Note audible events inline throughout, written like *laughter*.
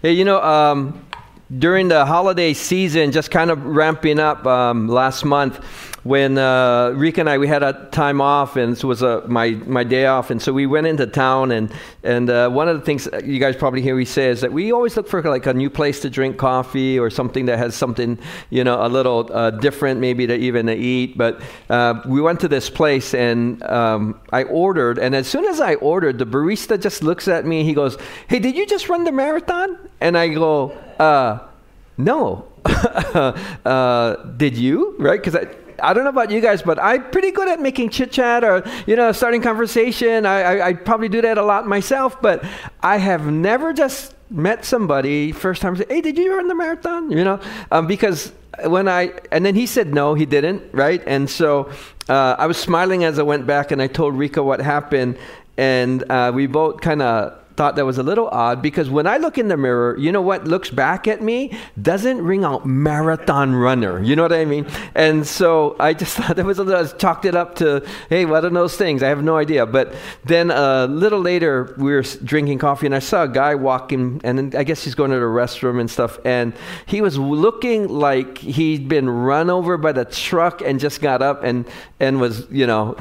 Hey, you know, um, during the holiday season, just kind of ramping up um, last month, when uh, Rika and I we had a time off, and it was a, my my day off, and so we went into town, and and uh, one of the things you guys probably hear me say is that we always look for like a new place to drink coffee or something that has something you know a little uh, different, maybe to even to eat. But uh, we went to this place, and um, I ordered, and as soon as I ordered, the barista just looks at me, he goes, "Hey, did you just run the marathon?" And I go, "Uh, no." *laughs* uh, did you? Right? Because I I don't know about you guys, but I'm pretty good at making chit chat or, you know, starting conversation. I, I, I, probably do that a lot myself, but I have never just met somebody first time say, hey, did you run the marathon? You know, um, because when I, and then he said no, he didn't, right? And so uh, I was smiling as I went back and I told Rika what happened. And uh, we both kind of thought that was a little odd because when I look in the mirror, you know what looks back at me doesn't ring out marathon runner. You know what I mean? And so I just *laughs* thought that was a little, I chalked it up to, hey, what are those things? I have no idea. But then a little later, we were drinking coffee and I saw a guy walking, and I guess he's going to the restroom and stuff. And he was looking like he'd been run over by the truck and just got up and, and was, you know,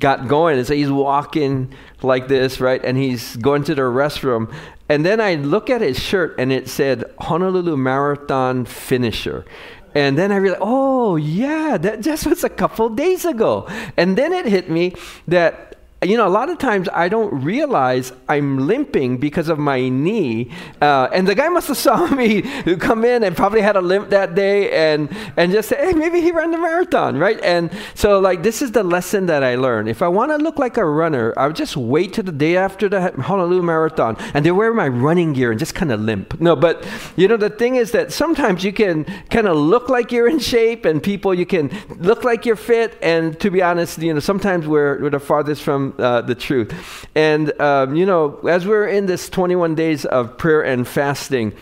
got going. And so he's walking like this, right? And he's going to the restroom. Restroom, and then I look at his shirt and it said Honolulu Marathon Finisher. And then I realized, oh, yeah, that *laughs* just was a couple days ago. And then it hit me that you know, a lot of times I don't realize I'm limping because of my knee. Uh, and the guy must have saw *laughs* me come in and probably had a limp that day and, and just say, hey, maybe he ran the marathon, right? And so, like, this is the lesson that I learned. If I want to look like a runner, I would just wait to the day after the Honolulu Marathon and they wear my running gear and just kind of limp. No, but, you know, the thing is that sometimes you can kind of look like you're in shape and people, you can look like you're fit. And to be honest, you know, sometimes we're, we're the farthest from uh, the truth. And, um, you know, as we're in this 21 days of prayer and fasting,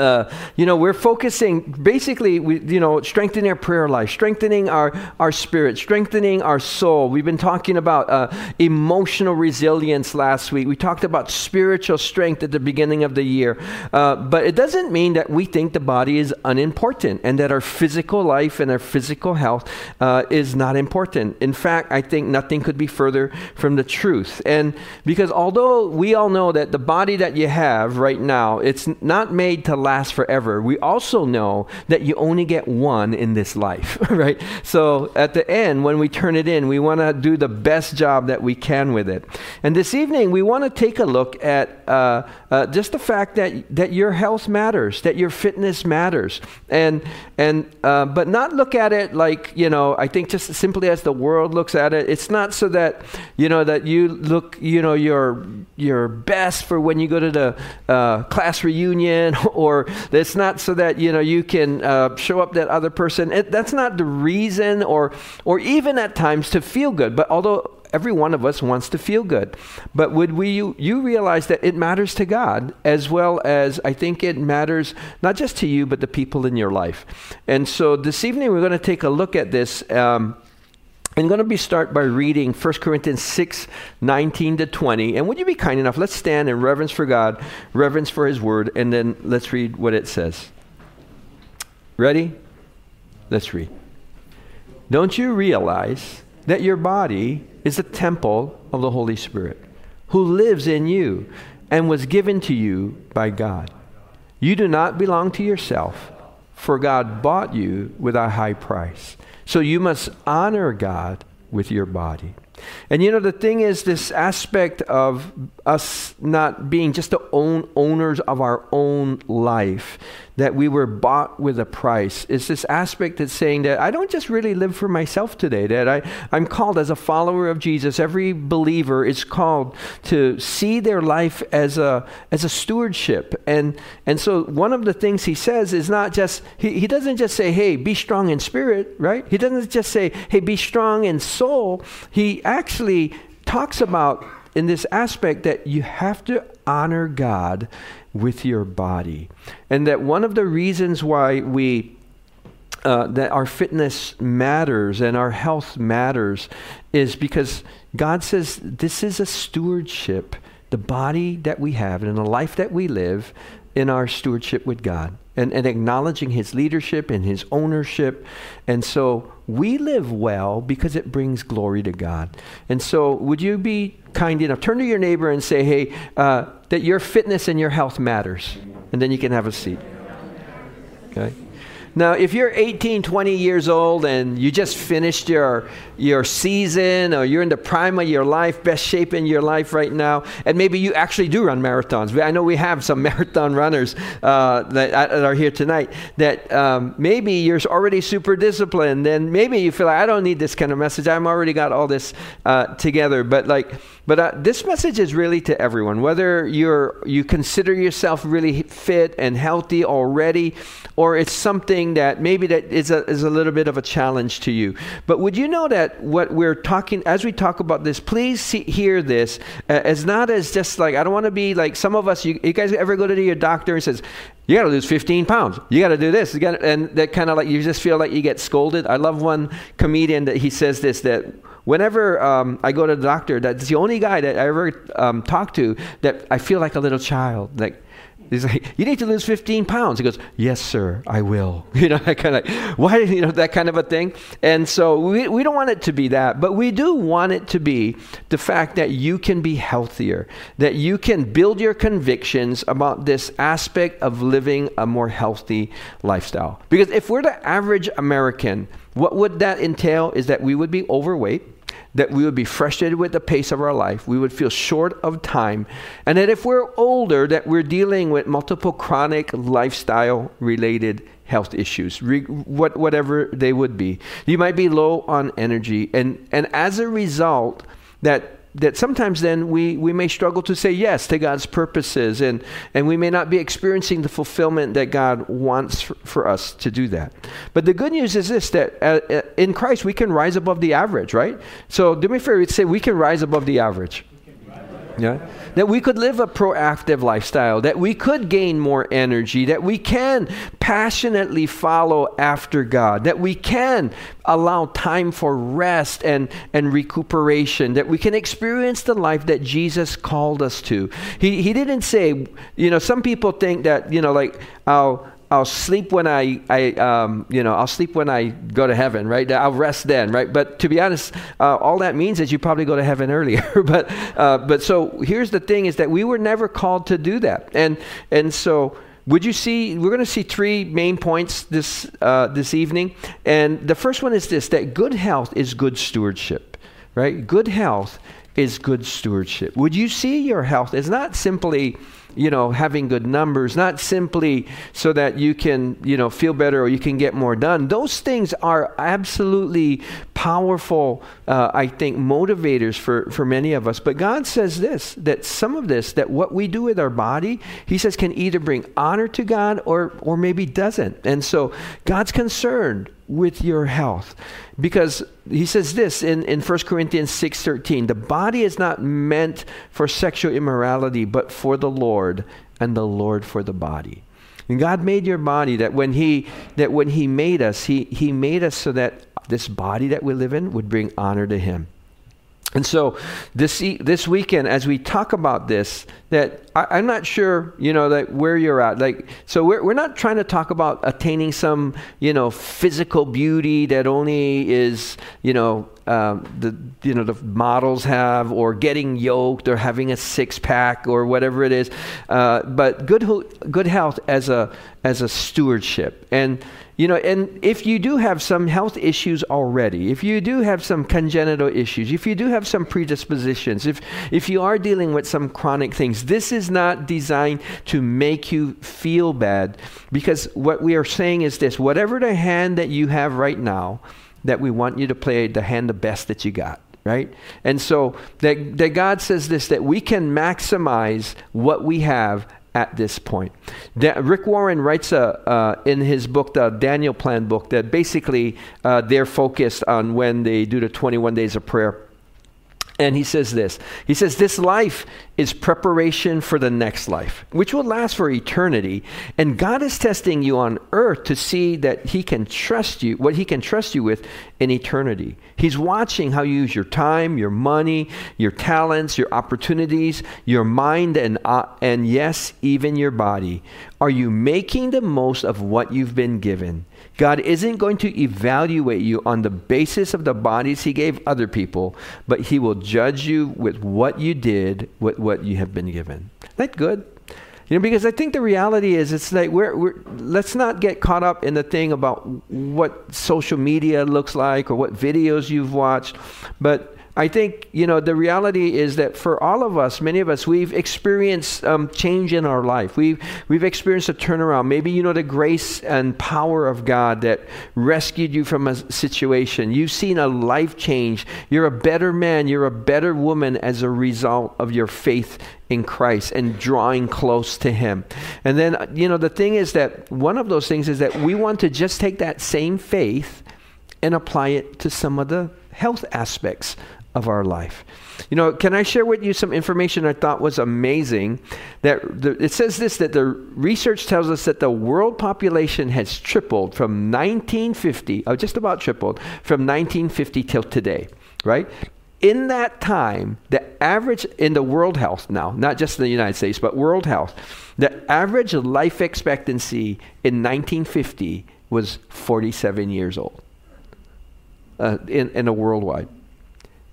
uh, you know, we're focusing basically, we, you know, strengthening our prayer life, strengthening our, our spirit, strengthening our soul. We've been talking about uh, emotional resilience last week. We talked about spiritual strength at the beginning of the year. Uh, but it doesn't mean that we think the body is unimportant and that our physical life and our physical health uh, is not important. In fact, I think nothing could be further from the truth. And because although we all know that the body that you have right now, it's not made to last forever, we also know that you only get one in this life, *laughs* right? So at the end, when we turn it in, we want to do the best job that we can with it. And this evening, we want to take a look at uh, uh, just the fact that that your health matters, that your fitness matters, and and uh, but not look at it like you know. I think just simply as the world looks at it, it's not so that you know that you look you know your your best for when you go to the uh, class reunion *laughs* or or it's not so that you know you can uh, show up that other person. It, that's not the reason, or or even at times to feel good. But although every one of us wants to feel good. But would we you, you, realize that it matters to God as well as I think it matters not just to you but the people in your life. And so this evening we're going to take a look at this. Um, I'm going to be start by reading 1 Corinthians 6, 19 to 20. And would you be kind enough? Let's stand in reverence for God, reverence for His Word, and then let's read what it says. Ready? Let's read. Don't you realize that your body is a temple of the Holy Spirit, who lives in you and was given to you by God? You do not belong to yourself, for God bought you with a high price. So you must honor God with your body. And you know, the thing is, this aspect of us not being just the own owners of our own life, that we were bought with a price, is this aspect that's saying that I don't just really live for myself today, that I, I'm called as a follower of Jesus. Every believer is called to see their life as a, as a stewardship. And, and so one of the things he says is not just, he, he doesn't just say, hey, be strong in spirit, right? He doesn't just say, hey, be strong in soul. He actually talks about in this aspect that you have to honor God with your body. And that one of the reasons why we uh, that our fitness matters and our health matters is because God says this is a stewardship. The body that we have and the life that we live in our stewardship with God and, and acknowledging His leadership and His ownership. And so we live well because it brings glory to God. And so, would you be kind enough? Turn to your neighbor and say, hey, uh, that your fitness and your health matters. And then you can have a seat. Okay? Now, if you're 18, 20 years old and you just finished your, your season or you're in the prime of your life, best shape in your life right now, and maybe you actually do run marathons. I know we have some *laughs* marathon runners uh, that, that, are here tonight that um, maybe you're already super disciplined and maybe you feel like, I don't need this kind of message. I've already got all this uh, together. But like, but uh, this message is really to everyone, whether you're you consider yourself really fit and healthy already, or it's something that maybe that is a, is a little bit of a challenge to you. But would you know that what we're talking as we talk about this, please see, hear this uh, as not as just like I don't want to be like some of us. You, you guys ever go to your doctor and says, you got to lose 15 pounds. You got to do this. You gotta, and that kind of like you just feel like you get scolded. I love one comedian that he says this that whenever um, I go to the doctor, that's the only guy that I ever um, talk to that I feel like a little child. Like He's like, you need to lose 15 pounds. He goes, yes, sir, I will. *laughs* You know, that kind of, why, you know, that kind of a thing. And so we, we don't want it to be that, but we do want it to be the fact that you can be healthier, that you can build your convictions about this aspect of living a more healthy lifestyle. Because if we're the average American, what would that entail is that we would be overweight that we would be frustrated with the pace of our life, we would feel short of time, and that if we're older, that we're dealing with multiple chronic lifestyle related health issues, re- what, whatever they would be. You might be low on energy, and, and as a result, that that sometimes then we, we may struggle to say yes to God's purposes and, and we may not be experiencing the fulfillment that God wants for, for us to do that. But the good news is this that uh, uh in Christ we can rise above the average, right? So do me a favor, say we can rise above the average. Yeah? That we could live a proactive lifestyle, that we could gain more energy, that we can passionately follow after God, that we can allow time for rest and, and recuperation, that we can experience the life that Jesus called us to. He, he didn't say, you know, some people think that, you know, like, I'll, I'll sleep when I, I um, you know, I'll sleep when I go to heaven, right? I'll rest then, right? But to be honest, uh, all that means is you probably go to heaven *laughs* earlier. *laughs* but, uh, but so here's the thing: is that we were never called to do that, and and so would you see? We're going to see three main points this uh, this evening, and the first one is this: that good health is good stewardship, right? Good health is good stewardship. Would you see your health as not simply you know, having good numbers, not simply so that you can, you know, feel better or you can get more done. Those things are absolutely powerful, uh, I think, motivators for, for many of us. But God says this that some of this, that what we do with our body, He says can either bring honor to God or, or maybe doesn't. And so God's concerned with your health. Because he says this in, in 1 corinthians 6.13 the body is not meant for sexual immorality but for the lord and the lord for the body. And god made your body that when he that when he made us he, he made us so that this body that we live in would bring honor to him and so this this weekend, as we talk about this, that I, am not sure, you know, that where you're at. Like, so we're we're not trying to talk about attaining some, you know, physical beauty that only is, you know, um, the you know the models have, or getting yoked, or having a six pack, or whatever it is. Uh, but good good health as a as a stewardship and you know, and if you do have some health issues already, if you do have some congenital issues, if you do have some predispositions, if, if you are dealing with some chronic things, this is not designed to make you feel bad because what we are saying is this whatever the hand that you have right now, that we want you to play the hand the best that you got right? And so that, that God says this that we can maximize what we have at this point. Da- Rick Warren writes a, uh, in his book, the Daniel Plan book, that basically uh, they're focused on when they do the 21 days of prayer. And he says this He says, This life is preparation for the next life, which will last for eternity. And God is testing you on earth to see that He can trust you, what He can trust you with in eternity. He's watching how you use your time, your money, your talents, your opportunities, your mind, and, uh, and yes, even your body. Are you making the most of what you've been given? God isn't going to evaluate you on the basis of the bodies He gave other people, but He will judge you with what you did with what you have been given. Isn't that good? You know, because I think the reality is, it's like we're, we're let's not get caught up in the thing about what social media looks like or what videos you've watched, but I think, you know, the reality is that for all of us, many of us, we've experienced um, change in our life. We've, we've experienced a turnaround. Maybe you know the grace and power of God that rescued you from a situation. You've seen a life change. You're a better man. You're a better woman as a result of your faith in Christ and drawing close to Him. And then, you know, the thing is that one of those things is that we want to just take that same faith and apply it to some of the health aspects of our life. You know, can I share with you some information I thought was amazing? That the, it says this that the research tells us that the world population has tripled from 1950, oh, just about tripled from 1950 till today, right? In that time, the average in the world health now, not just in the United States, but world health, the average life expectancy in 1950 was 47 years old uh, in, in a worldwide.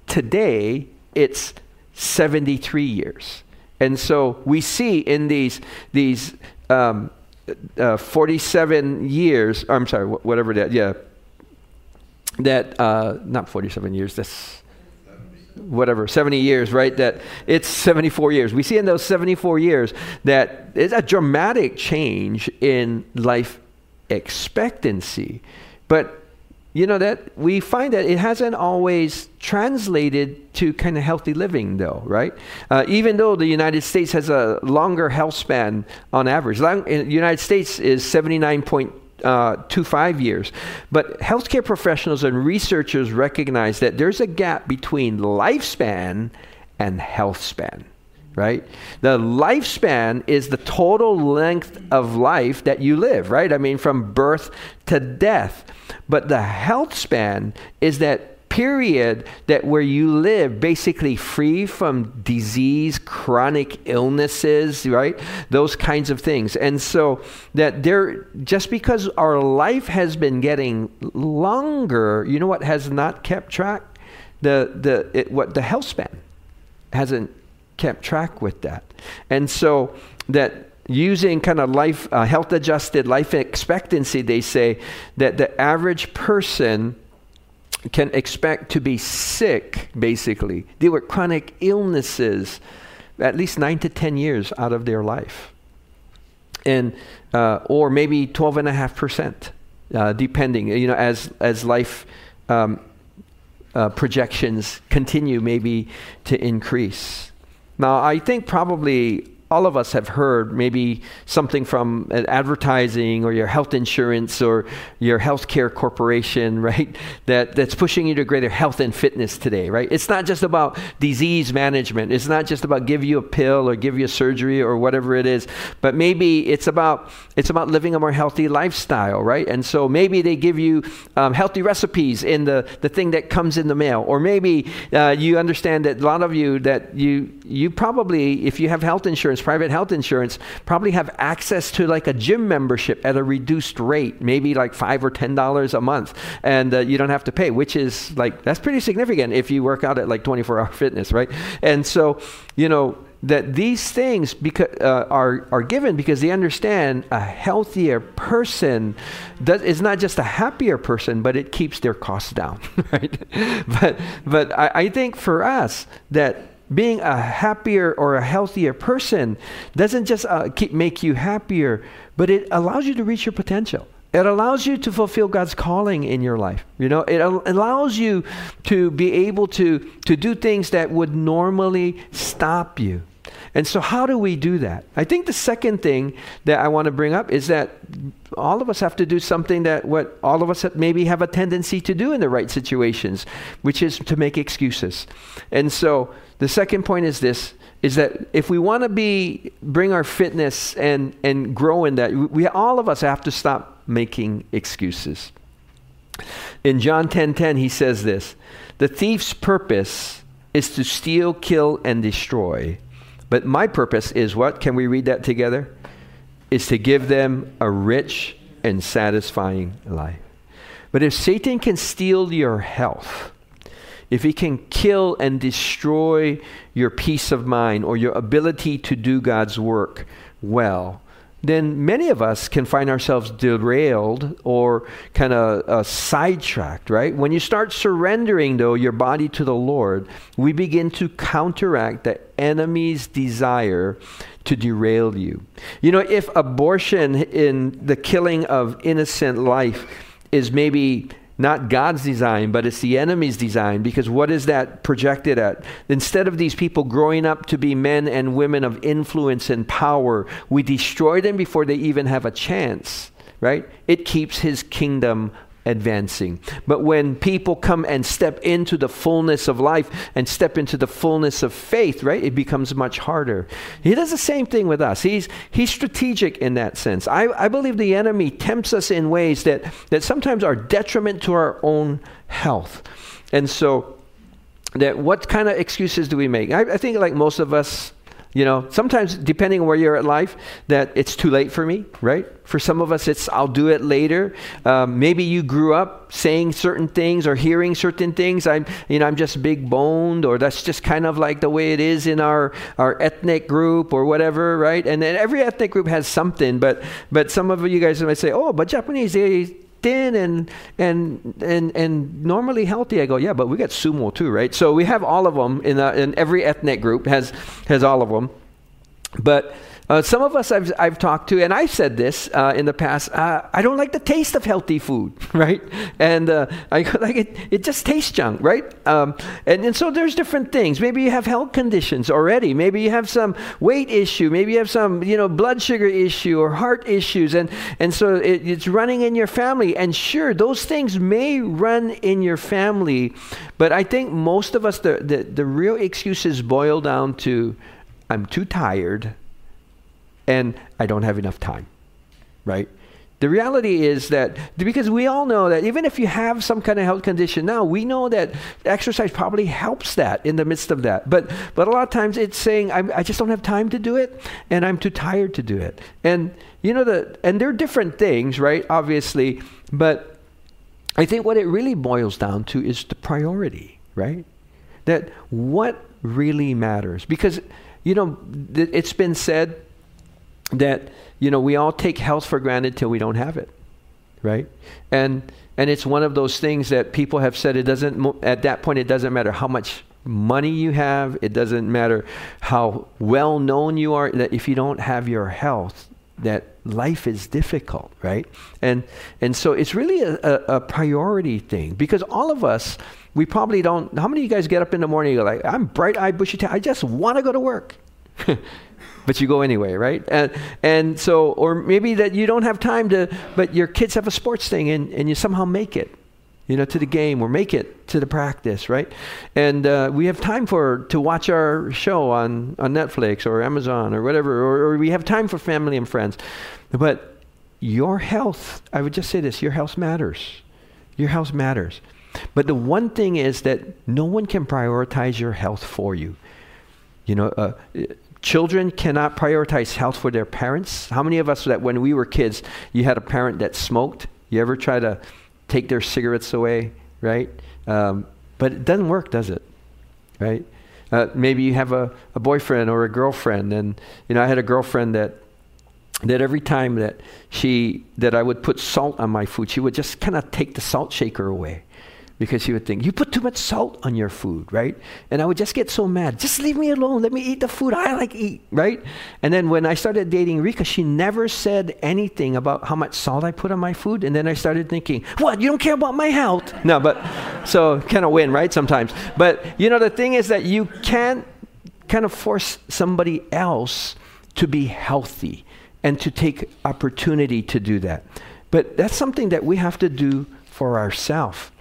Today, it's 73 years. And so we see in these, these um, uh, 47 years, I'm sorry, whatever that, yeah, that, uh, not 47 years, that's whatever, 70 years, right? That it's 74 years. We see in those 74 years that it's a dramatic change in life expectancy. But you know that? We find that it hasn't always translated to kind of healthy living though right? Uh, even though the united states has a longer health span on average. Long, the united states is 79.25 uh, years. But healthcare professionals and researchers recognize that there's a gap between lifespan and health span right? The lifespan is the total length of life that you live, right? I mean, from birth to death. But the health span is that period that where you live basically free from disease chronic illnesses right those kinds of things and so that there just because our life has been getting longer you know what has not kept track the the it, what the health span hasn't kept track with that. And so that using kind of life uh, health adjusted life expectancy they say that the average person can expect to be sick basically. Deal with chronic illnesses at least 9 to 10 years out of their life. And uh, or maybe 12 and a half percent uh, depending you know as as life um, uh, projections continue maybe to increase now, I think probably all of us have heard maybe something from advertising or your health insurance or your healthcare corporation, *laughs* right? That, that's pushing you to greater health and fitness today, right? It's not just about disease management. It's not just about give you a pill or give you a surgery or whatever it is, but maybe it's about it's about living a more healthy lifestyle, right? And so maybe they give you um, healthy recipes in the, the thing that comes in the mail, or maybe uh, you understand that a lot of you that you you probably if you have health insurance insurance, private health insurance, probably have access to like a gym membership at a reduced rate, maybe like five or ten dollars a month, and uh, you don't have to pay, which is like that's pretty significant if you work out at like 24 hour fitness, right? And so, you know, that these things beca- uh, are, are given because they understand a healthier person does, is not just a happier person, but it keeps their costs down, *laughs* right? but but I, I think for us that being a happier or a healthier person doesn't just uh, keep, make you happier, but it allows you to reach your potential. It allows you to fulfill God's calling in your life. You know, it al- allows you to be able to, to do things that would normally stop you. And so, how do we do that? I think the second thing that I want to bring up is that all of us have to do something that what all of us maybe have a tendency to do in the right situations, which is to make excuses. And so, the second point is this is that if we want to be bring our fitness and and grow in that, we all of us have to stop making excuses. In John 10:10 10, 10, he says this, "The thief's purpose is to steal, kill and destroy. But my purpose is what? Can we read that together? Is to give them a rich and satisfying life. But if Satan can steal your health, if he can kill and destroy your peace of mind or your ability to do God's work well, then many of us can find ourselves derailed or kind of uh, sidetracked, right? When you start surrendering, though, your body to the Lord, we begin to counteract the enemy's desire to derail you. You know, if abortion in the killing of innocent life is maybe not God's design, but it's the enemy's design. Because what is that projected at? Instead of these people growing up to be men and women of influence and power, we destroy them before they even have a chance, right? It keeps his kingdom advancing. But when people come and step into the fullness of life and step into the fullness of faith, right, it becomes much harder. He does the same thing with us. He's, he's strategic in that sense. I, I believe the enemy tempts us in ways that, that sometimes are detriment to our own health. And so, that what kind of excuses do we make? I, I think, like most of us, you know, sometimes depending on where you're at life, that it's too late for me, right? For some of us, it's I'll do it later. Um, maybe you grew up saying certain things or hearing certain things. I'm, you know, I'm just big boned, or that's just kind of like the way it is in our our ethnic group or whatever, right? And then every ethnic group has something, but but some of you guys might say, oh, but Japanese they thin and and and and normally healthy. I go, yeah, but we got sumo too, right? So we have all of them in, a, in every ethnic group has has all of them, but uh, some of us I've, I've talked to, and I've said this uh, in the past, uh, I don't like the taste of healthy food, *laughs* right? And uh, I *laughs* like it, it just tastes junk, right? Um, and, and so there's different things. Maybe you have health conditions already. Maybe you have some weight issue. Maybe you have some, you know, blood sugar issue or heart issues. And, and so it, it's running in your family. And sure, those things may run in your family. But I think most of us, the, the, the real excuses boil down to I'm too tired and I don't have enough time, right? The reality is that because we all know that even if you have some kind of health condition now, we know that exercise probably helps that in the midst of that. But but a lot of times it's saying i just don't have time to do it, and I'm too tired to do it. And you know the and they're different things, right? Obviously, but I think what it really boils down to is the priority, right? That what really matters because you know it's been said that you know we all take health for granted till we don't have it right? And and it's one of those things that people have said it doesn't at that point it doesn't matter how much money you have it doesn't matter how well known you are that if you don't have your health that life is difficult right? And and so it's really a, a, a priority thing because all of us we probably don't how many of you guys get up in the morning go like i'm bright-eyed bushy tailed i just want to go to work *laughs* but you go anyway, right? And, and so, or maybe that you don't have time to, but your kids have a sports thing and, and you somehow make it, you know, to the game or make it to the practice, right? And uh, we have time for, to watch our show on, on Netflix or Amazon or whatever, or, or we have time for family and friends. But your health, I would just say this, your health matters. Your health matters. But the one thing is that no one can prioritize your health for you. You know, uh, Children cannot prioritize health for their parents. How many of us that when we were kids, you had a parent that smoked? You ever try to take their cigarettes away, right? Um, but it doesn't work, does it? Right? Uh, maybe you have a, a boyfriend or a girlfriend, and you know I had a girlfriend that that every time that she that I would put salt on my food, she would just kind of take the salt shaker away because he would think, You put too much salt on your food, right? And I would just get so mad. Just leave me alone. Let me eat the food I like eat, right? And then when I started dating Rika, she never said anything about how much salt I put on my food. And then I started thinking, What? You don't care about my health? No, but *laughs* so kind of win, right? Sometimes. But you know, the thing is that you can't kind of force somebody else to be healthy and to take opportunity to do that. But that's something that we have to do for ourselves.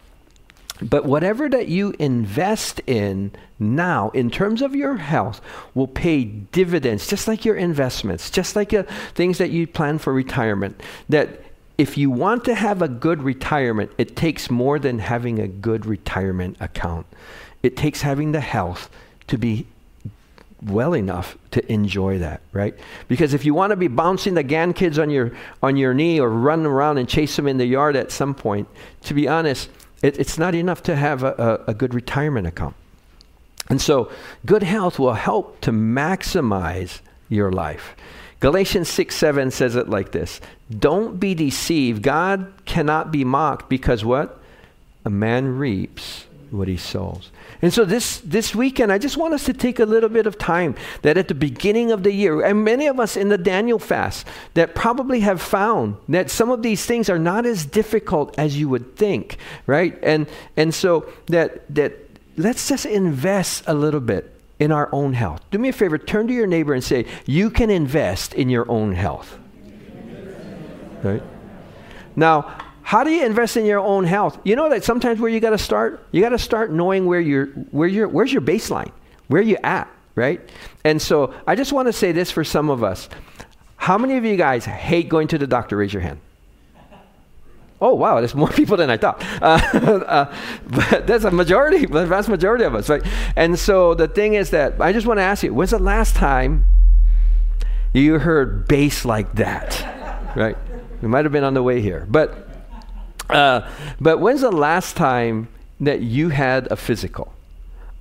But whatever that you invest in now, in terms of your health, will pay dividends, just like your investments, just like uh, things that you plan for retirement. That if you want to have a good retirement, it takes more than having a good retirement account. It takes having the health to be well enough to enjoy that, right? Because if you want to be bouncing the GAN kids on your on your knee or running around and chase them in the yard at some point, to be honest, it, it's not enough to have a, a, a good retirement account. And so, good health will help to maximize your life. Galatians 6 7 says it like this Don't be deceived. God cannot be mocked because what? A man reaps what he sows. And so this, this weekend, I just want us to take a little bit of time that at the beginning of the year, and many of us in the Daniel fast that probably have found that some of these things are not as difficult as you would think, right? And, and so that, that let's just invest a little bit in our own health. Do me a favor, turn to your neighbor and say, You can invest in your own health. Right? Now, how do you invest in your own health? You know that sometimes where you got to start, you got to start knowing where you're, where you're, where's your baseline, where you at, right? And so I just want to say this for some of us. How many of you guys hate going to the doctor? Raise your hand. Oh wow, there's more *laughs* people than I thought. *laughs* Uh, uh, but that's a majority, the vast majority of us, right? And so the thing is that I just want to ask you: When's the last time you heard bass like that? *laughs* Right? We might have been on the way here, but uh, but when's the last time that you had a physical?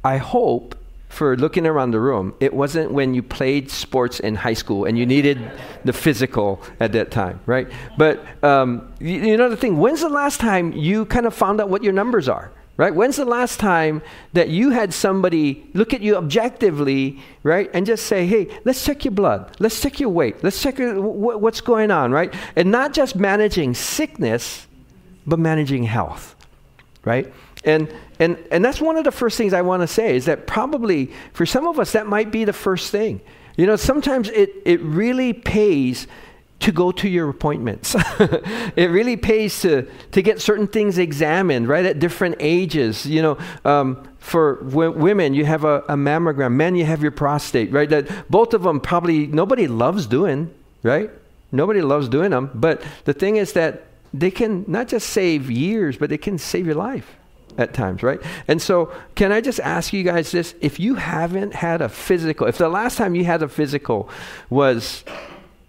I hope for looking around the room, it wasn't when you played sports in high school and you needed the physical at that time, right? But um, you, you know the thing, when's the last time you kind of found out what your numbers are? Right? When's the last time that you had somebody look at you objectively, right, and just say, "Hey, let's check your blood, let's check your weight, let's check your, what's going on," right? And not just managing sickness, but managing health, right? And, and, and that's one of the first things I want to say is that probably for some of us, that might be the first thing. You know, sometimes it, it really pays to go to your appointments. *laughs* it really pays to, to get certain things examined, right, at different ages. You know, um, for w- women, you have a, a mammogram. Men, you have your prostate, right? That both of them probably nobody loves doing, right? Nobody loves doing them. But the thing is that they can not just save years, but they can save your life at times, right? And so, can I just ask you guys this? If you haven't had a physical, if the last time you had a physical was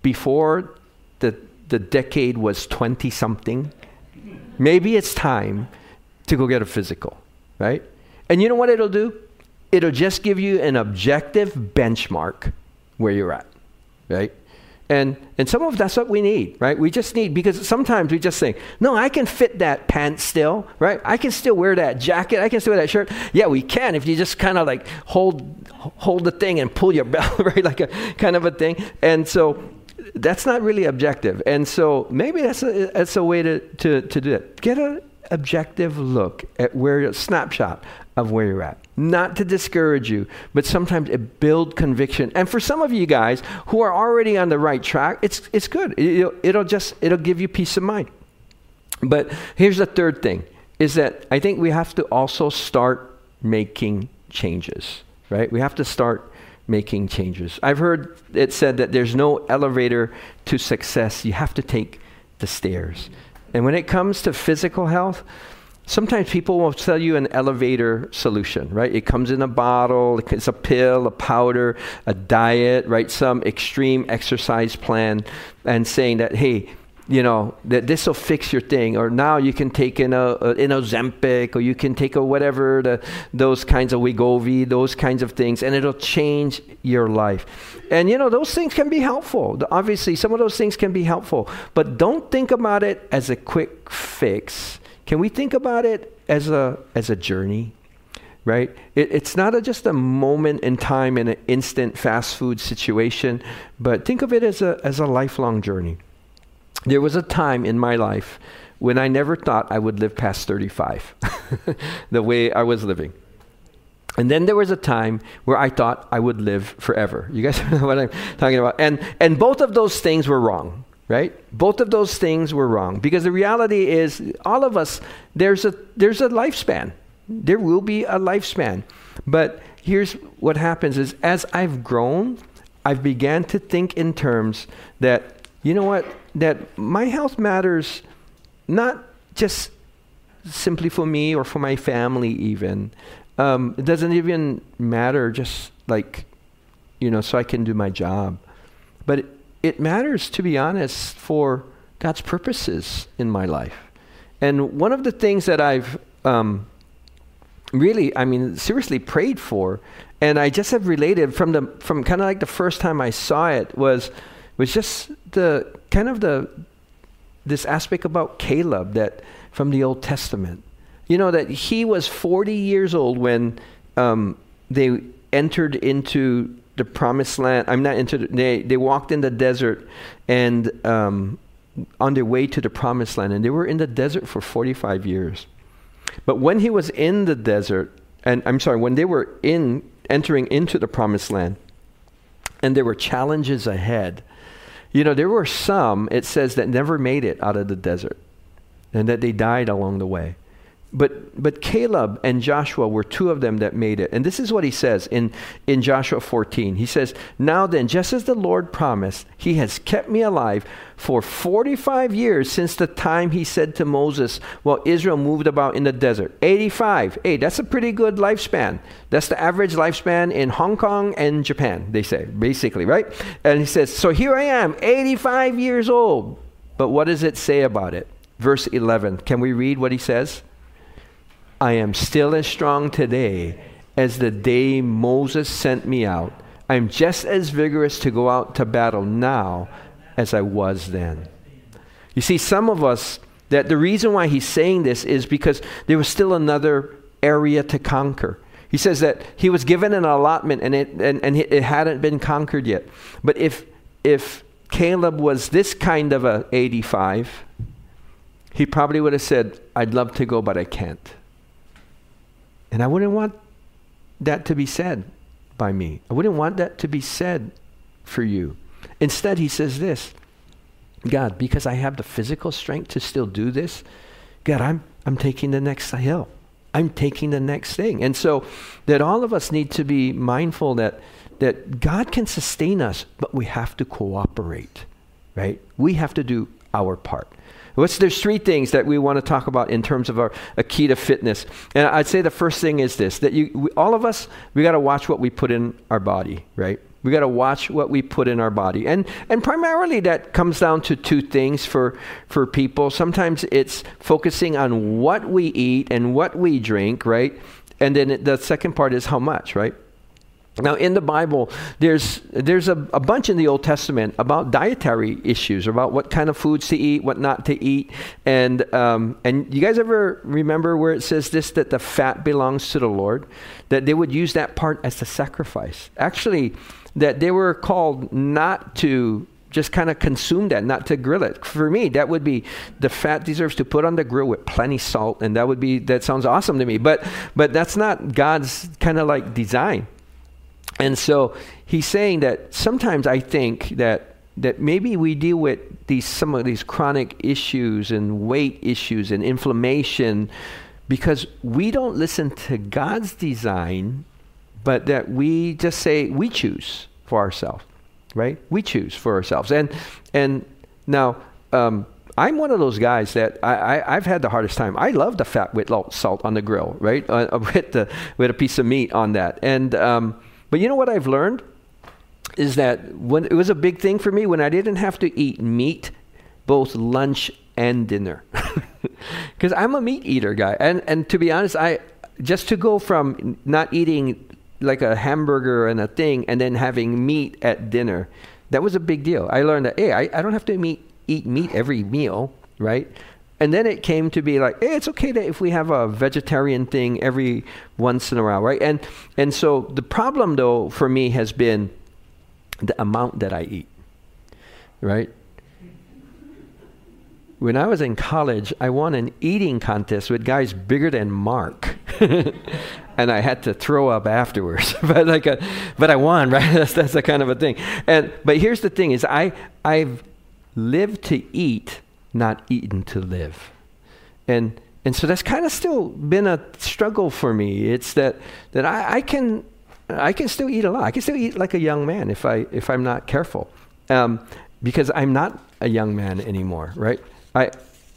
before the, the decade was 20 something, maybe it's time to go get a physical, right? And you know what it'll do? It'll just give you an objective benchmark where you're at, right? And, and some of that's what we need, right? We just need, because sometimes we just think, no, I can fit that pants still, right? I can still wear that jacket. I can still wear that shirt. Yeah, we can if you just kind of like hold, hold the thing and pull your *laughs* belt, right? Like a kind of a thing. And so that's not really objective. And so maybe that's a, that's a way to, to, to do it. Get an objective look at where, snapshot of where you're at not to discourage you, but sometimes it build conviction. And for some of you guys who are already on the right track, it's, it's good. It'll, it'll just, it'll give you peace of mind. But here's the third thing is that I think we have to also start making changes, right? We have to start making changes. I've heard it said that there's no elevator to success. You have to take the stairs. And when it comes to physical health, Sometimes people will sell you an elevator solution, right? It comes in a bottle, it's a pill, a powder, a diet, right? Some extreme exercise plan, and saying that, hey, you know, that this will fix your thing, or now you can take in a, a in Ozempic, or you can take a whatever, the, those kinds of Wegovy, those kinds of things, and it'll change your life. And you know, those things can be helpful. Obviously, some of those things can be helpful, but don't think about it as a quick fix can we think about it as a, as a journey? Right? It, it's not a, just a moment in time in an instant fast food situation, but think of it as a, as a lifelong journey. There was a time in my life when I never thought I would live past 35, *laughs* the way I was living. And then there was a time where I thought I would live forever. You guys *laughs* know what I'm talking about? And, and both of those things were wrong right? Both of those things were wrong because the reality is all of us there's a there's a lifespan. There will be a lifespan. But here's what happens is as I've grown, I've began to think in terms that you know what that my health matters not just simply for me or for my family even. Um, it doesn't even matter just like you know so I can do my job. But it, it matters, to be honest, for God's purposes in my life. And one of the things that I've um, really, I mean, seriously prayed for, and I just have related from the from kind of like the first time I saw it was was just the kind of the this aspect about Caleb that from the Old Testament. You know that he was 40 years old when um, they entered into the promised land. I'm not into. The, they they walked in the desert, and um, on their way to the promised land, and they were in the desert for 45 years. But when he was in the desert, and I'm sorry, when they were in entering into the promised land, and there were challenges ahead. You know, there were some, it says, that never made it out of the desert and that they died along the way. But, but Caleb and Joshua were two of them that made it. And this is what he says in, in Joshua 14. He says, Now then, just as the Lord promised, he has kept me alive for 45 years since the time he said to Moses, while Israel moved about in the desert. 85. Hey, that's a pretty good lifespan. That's the average lifespan in Hong Kong and Japan, they say, basically, right? And he says, So here I am, 85 years old. But what does it say about it? Verse 11. Can we read what he says? I am still as strong today as the day Moses sent me out. I'm just as vigorous to go out to battle now as I was then. You see, some of us, that the reason why he's saying this is because there was still another area to conquer. He says that he was given an allotment and it, and, and it hadn't been conquered yet. But if, if Caleb was this kind of a 85, he probably would have said, I'd love to go, but I can't. And I wouldn't want that to be said by me. I wouldn't want that to be said for you. Instead, he says this God, because I have the physical strength to still do this, God, I'm, I'm taking the next hill. I'm taking the next thing. And so that all of us need to be mindful that that God can sustain us, but we have to cooperate, right? We have to do our part. What's, there's three things that we want to talk about in terms of our a key to fitness. And I'd say the first thing is this that you, we, all of us, we got to watch what we put in our body, right? We got to watch what we put in our body. And, and primarily that comes down to two things for, for people. Sometimes it's focusing on what we eat and what we drink, right? And then the second part is how much, right? Now, in the Bible, there's, there's a, a, bunch in the Old Testament about dietary issues, about what kind of foods to eat, what not to eat. And, um, and you guys ever remember where it says this that the fat belongs to the Lord? That they would use that part as a sacrifice. Actually, that they were called not to just kind of consume that, not to grill it. For me, that would be the fat deserves to put on the grill with plenty salt, and that would be that sounds awesome to me. But but that's not God's kind of like design. And so he's saying that sometimes I think that that maybe we deal with these some of these chronic issues and weight issues and inflammation because we don't listen to God's design, but that we just say we choose for ourselves, right? We choose for ourselves. And and now um, I'm one of those guys that I, I, have had the hardest time. I love the fat with salt on the grill, right? Uh, *laughs* with the with a piece of meat on that, and um, but you know what I've learned? Is that when it was a big thing for me when I didn't have to eat meat both lunch and dinner. *laughs* Because I'm a meat eater guy. And, and to be honest, I just to go from not eating like a hamburger and a thing and then having meat at dinner, that was a big deal. I learned that, hey, I, I don't have to meet, eat meat every meal, right? And then it came to be like, hey, it's okay that if we have a vegetarian thing every once in a while, right? And and so the problem though for me has been the amount that I eat. Right? When I was in college, I won an eating contest with guys bigger than Mark. *laughs* and I had to throw up afterwards. *laughs* but like a, but I won, *laughs* right? That's that's the kind of a thing. And but here's the thing is I I've lived to eat, not eaten to live. And and so that's kind of still been a struggle for me. It's that that I, I, can I can still eat a lot. I can still eat like a young man if I if I'm not careful, um, because I'm not a young man anymore, right? I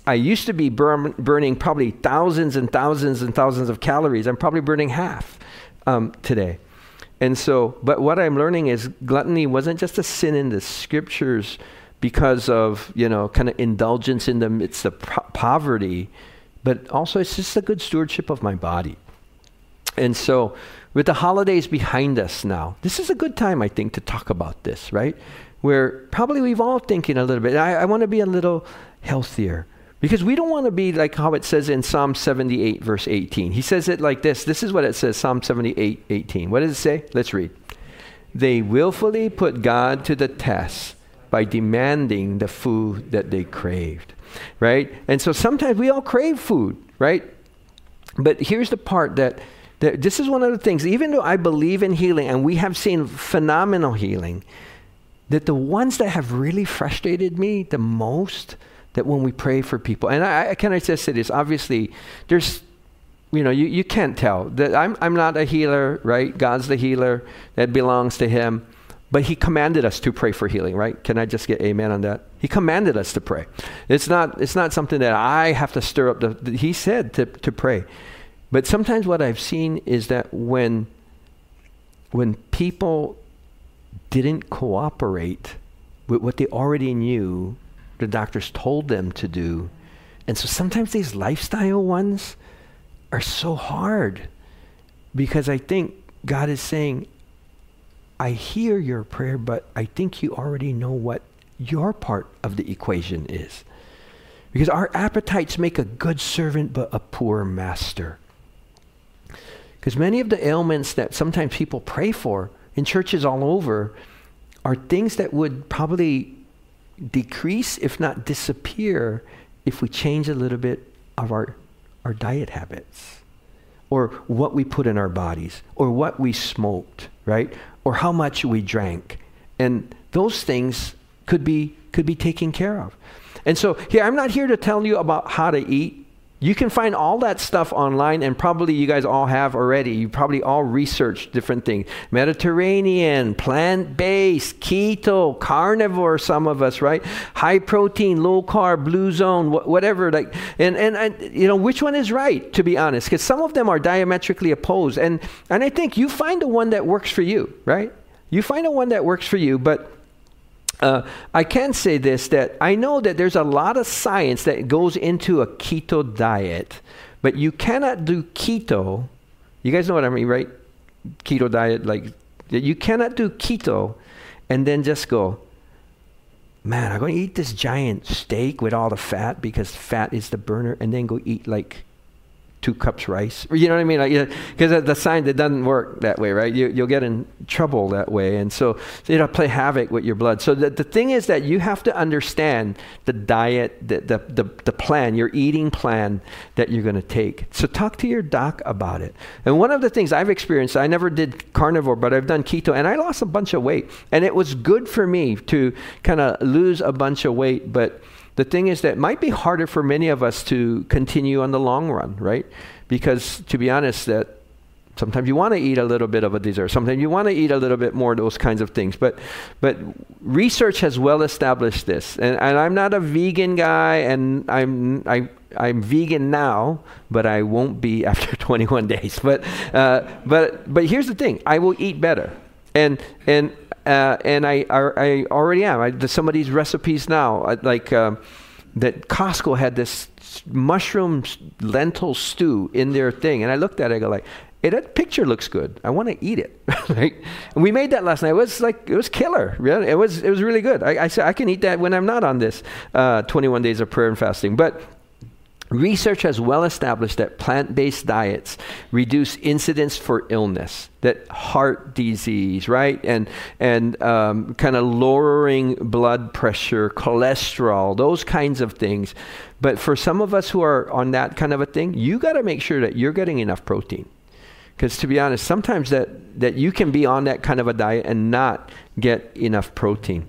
I used to be burn, burning probably thousands and thousands and thousands of calories. I'm probably burning half um, today. And so, but what I'm learning is gluttony wasn't just a sin in the scriptures because of, you know, kind of indulgence in the midst of pro- poverty, but also it's just a good stewardship of my body. And so, with the holidays behind us now, this is a good time, I think, to talk about this, right? Where probably we've all thinking a little bit. I, I want to be a little healthier. Because we don't want to be like how it says in Psalm 78, verse 18. He says it like this. This is what it says, Psalm 78, 18. What does it say? Let's read. They willfully put God to the test by demanding the food that they craved. Right? And so sometimes we all crave food, right? But here's the part that, that this is one of the things, even though I believe in healing and we have seen phenomenal healing, that the ones that have really frustrated me the most that when we pray for people, and I, I can I just say this? Obviously, there's, you know, you, you can't tell that I'm I'm not a healer, right? God's the healer. That belongs to Him. But He commanded us to pray for healing, right? Can I just get amen on that? He commanded us to pray. It's not it's not something that I have to stir up. The, he said to to pray. But sometimes what I've seen is that when when people didn't cooperate with what they already knew the doctors told them to do. And so sometimes these lifestyle ones are so hard because I think God is saying, I hear your prayer, but I think you already know what your part of the equation is. Because our appetites make a good servant, but a poor master. Because many of the ailments that sometimes people pray for in churches all over are things that would probably decrease, if not disappear, if we change a little bit of our, our diet habits or what we put in our bodies or what we smoked, right? Or how much we drank. And those things could be could be taken care of. And so here I'm not here to tell you about how to eat. You can find all that stuff online, and probably you guys all have already. You probably all researched different things Mediterranean, plant based, keto, carnivore, some of us, right? High protein, low carb, blue zone, wh- whatever. Like, and, and, and, you know, which one is right, to be honest? Because some of them are diametrically opposed. And, and I think you find the one that works for you, right? You find the one that works for you, but uh, I can say this that I know that there's a lot of science that goes into a keto diet, but you cannot do keto. You guys know what I mean, right? Keto diet, like, you cannot do keto and then just go, man, I'm going to eat this giant steak with all the fat because fat is the burner, and then go eat like two cups rice. You know what I mean? Like, because yeah, the sign that doesn't work that way, right? You, will get in trouble that way, and so, so it'll play havoc with your blood. So the, the thing is that you have to understand the diet, the, the, the, the plan, your eating plan that you're going to take. So talk to your doc about it. And one of the things I've experienced, I never did carnivore, but I've done keto, and I lost a bunch of weight, and it was good for me to kind of lose a bunch of weight, but the thing is that might be harder for many of us to continue on the long run, right? Because to be honest, that sometimes you want to eat a little bit of a dessert. Sometimes you want to eat a little bit more of those kinds of things. But but research has well established this. And, and I'm not a vegan guy, and I'm I, I'm vegan now, but I won't be *laughs* after 21 days. But uh, but but here's the thing: I will eat better. And and uh, and I, I, I, already am. I, some of these recipes now, like uh, that Costco had this mushroom lentil stew in their thing, and I looked at it, I go like, hey, that picture looks good. I want to eat it. *laughs* And we made that last night. It was like it was killer. Really. It was it was really good. I, I said I can eat that when I'm not on this uh, 21 days of prayer and fasting, but Research has well established that plant based diets reduce incidence for illness, that heart disease, right? And, and um, kind of lowering blood pressure, cholesterol, those kinds of things. But for some of us who are on that kind of a thing, you got to make sure that you're getting enough protein. Because to be honest, sometimes that, that you can be on that kind of a diet and not get enough protein.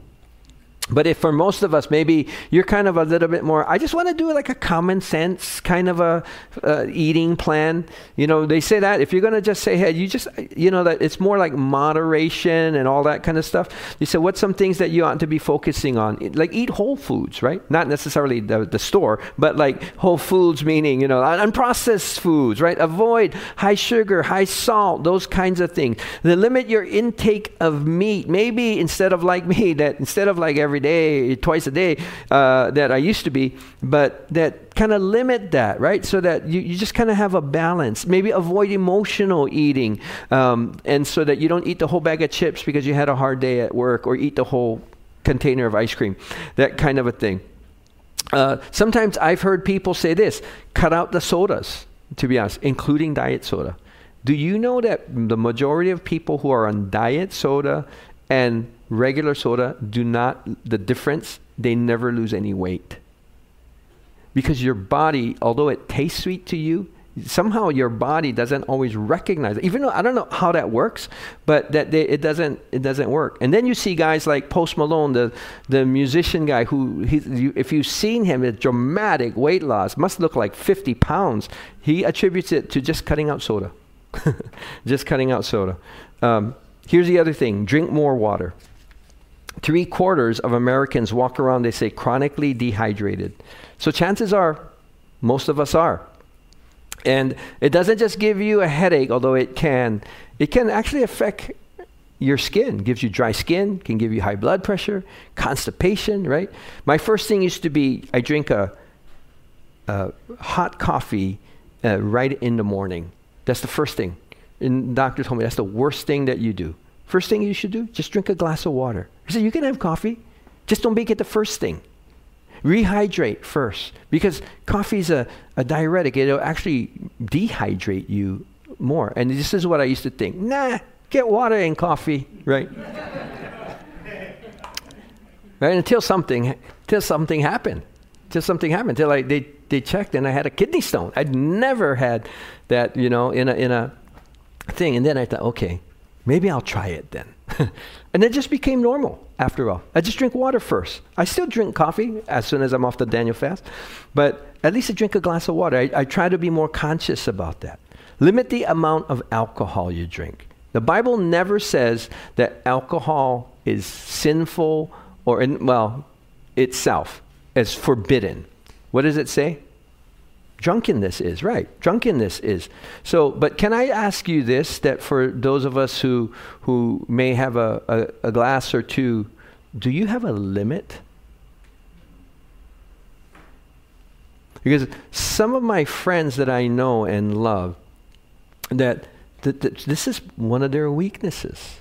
But if for most of us, maybe you're kind of a little bit more, I just want to do like a common sense kind of a uh, eating plan. You know, they say that if you're going to just say, hey, you just, you know, that it's more like moderation and all that kind of stuff. You say, what's some things that you ought to be focusing on? Like eat whole foods, right? Not necessarily the, the store, but like whole foods meaning, you know, unprocessed foods, right? Avoid high sugar, high salt, those kinds of things. Then limit your intake of meat. Maybe instead of like me, that instead of like every day, twice a day uh, that I used to be, but that kind of limit that, right? So that you, you just kind of have a balance. Maybe avoid emotional eating, um, and so that you don't eat the whole bag of chips because you had a hard day at work, or eat the whole container of ice cream, that kind of a thing. Uh, sometimes I've heard people say this cut out the sodas, to be honest, including diet soda. Do you know that the majority of people who are on diet soda and regular soda do not, the difference, they never lose any weight. Because your body, although it tastes sweet to you, somehow your body doesn't always recognize it. Even though I don't know how that works, but that they, it doesn't it doesn't work. And then you see guys like Post Malone, the the musician guy, who he, you, if you've seen him, a dramatic weight loss must look like 50 pounds. He attributes it to just cutting out soda, *laughs* just cutting out soda. Um, here's the other thing: drink more water. Three quarters of Americans walk around, they say, chronically dehydrated. So chances are, most of us are. And it doesn't just give you a headache, although it can. It can actually affect your skin. gives you dry skin, can give you high blood pressure, constipation, right? My first thing used to be I drink a, a hot coffee uh, right in the morning. That's the first thing. And the doctor told me that's the worst thing that you do. First thing you should do, just drink a glass of water. He said, You can have coffee, just don't make it the first thing. Rehydrate first, because coffee is a, a diuretic. It'll actually dehydrate you more. And this is what I used to think nah, get water and coffee, right? *laughs* right? Until something, until something happened. Until something happened. Until I, they, they checked and I had a kidney stone. I'd never had that, you know, in a, in a thing. And then I thought, okay, Maybe I'll try it then. *laughs* and it just became normal after all. I just drink water first. I still drink coffee as soon as I'm off the Daniel fast, but at least I drink a glass of water. I, I try to be more conscious about that. Limit the amount of alcohol you drink. The Bible never says that alcohol is sinful or, in, well, itself as forbidden. What does it say? Drunkenness is, right? Drunkenness is. So, but can I ask you this that for those of us who, who may have a, a, a glass or two, do you have a limit? Because some of my friends that I know and love, that, that, that this is one of their weaknesses.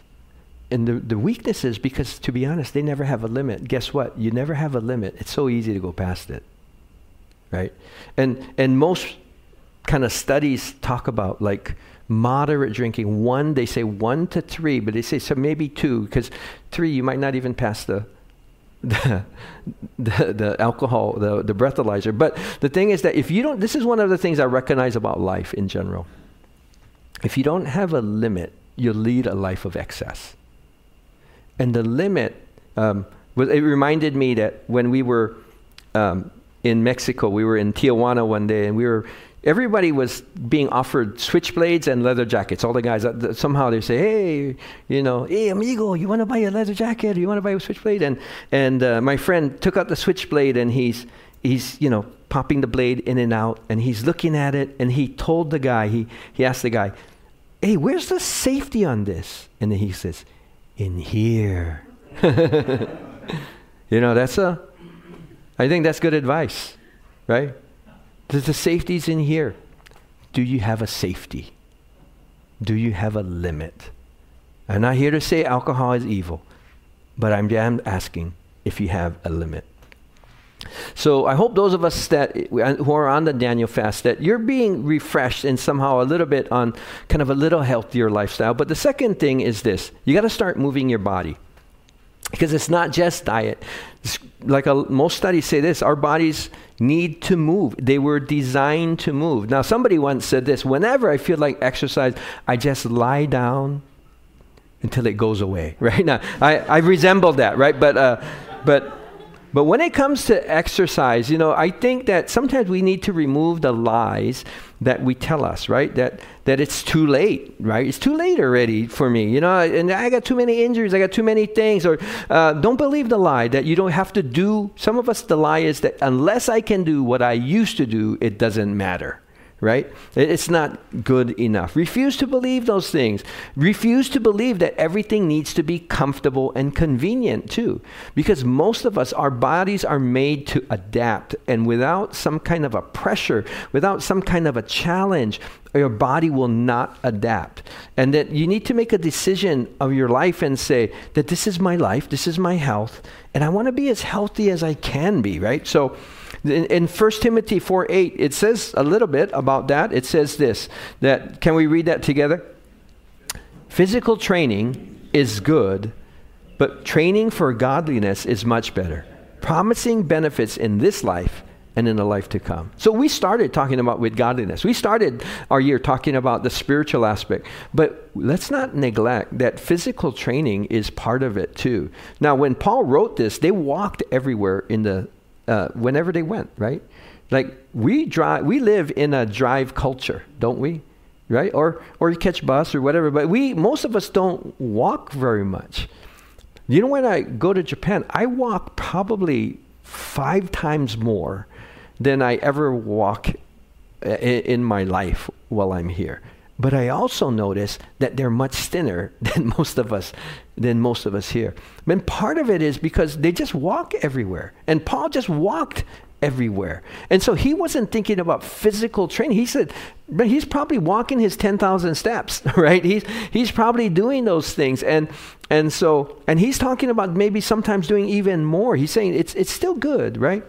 And the, the weakness is because, to be honest, they never have a limit. Guess what? You never have a limit. It's so easy to go past it right? And and most kind of studies talk about like moderate drinking. One, they say one to three, but they say so maybe two, because three you might not even pass the *laughs* the, the, the, alcohol, the, the breathalyzer. But the thing is that if you don't, this is one of the things I recognize about life in general. If you don't have a limit, you'll lead a life of excess. And the limit, um, was, it reminded me that when we were um, in Mexico. We were in Tijuana one day, and we were everybody was being offered switchblades and leather jackets. All the guys uh, somehow they say, "Hey, you know, hey amigo, you want to buy a leather jacket? You want to buy a switchblade?" And and uh, my friend took out the switchblade and he's he's you know popping the blade in and out and he's looking at it and he told the guy he he asked the guy, "Hey, where's the safety on this?" And then he says, "In here." *laughs* you know, that's a I think that's good advice, right? The, the safety's in here. Do you have a safety? Do you have a limit? I'm not here to say alcohol is evil, but I'm, I'm asking if you have a limit. So I hope those of us that who are on the Daniel fast that you're being refreshed and somehow a little bit on kind of a little healthier lifestyle. But the second thing is this: you got to start moving your body because it's not just diet. Like a, most studies say this our bodies need to move. They were designed to move. Now somebody once said this whenever i feel like exercise i just lie down until it goes away. *laughs* Right? Now i, I resemble that right? But uh, but But when it comes to exercise, you know, I think that sometimes we need to remove the lies that we tell us, right? That that it's too late, right? It's too late already for me, you know, and I got too many injuries, I got too many things. Or uh, don't believe the lie that you don't have to do. Some of us, the lie is that unless I can do what I used to do, it doesn't matter right? It's not good enough. Refuse to believe those things. Refuse to believe that everything needs to be comfortable and convenient too. Because most of us, our bodies are made to adapt. And without some kind of a pressure, without some kind of a challenge, your body will not adapt. And that you need to make a decision of your life and say that this is my life, this is my health, and I want to be as healthy as I can be, right? So, in, in 1 Timothy 4 8, it says a little bit about that. It says this that can we read that together? Physical training is good, but training for godliness is much better, promising benefits in this life and in the life to come. So we started talking about with godliness. We started our year talking about the spiritual aspect, but let's not neglect that physical training is part of it too. Now, when Paul wrote this, they walked everywhere in the uh, whenever they went, right? Like we drive, we live in a drive culture, don't we? Right? Or or you catch bus or whatever. But we most of us don't walk very much. You know, when I go to Japan, I walk probably five times more than I ever walk in my life while I'm here. But I also notice that they're much thinner *laughs* than most of us than most of us here. And part of it is because they just walk everywhere. And Paul just walked everywhere. And so he wasn't thinking about physical training. He said, but he's probably walking his 10,000 steps, *laughs* right? He's, he's probably doing those things. And, and so, and he's talking about maybe sometimes doing even more. He's saying it's, it's still good, right?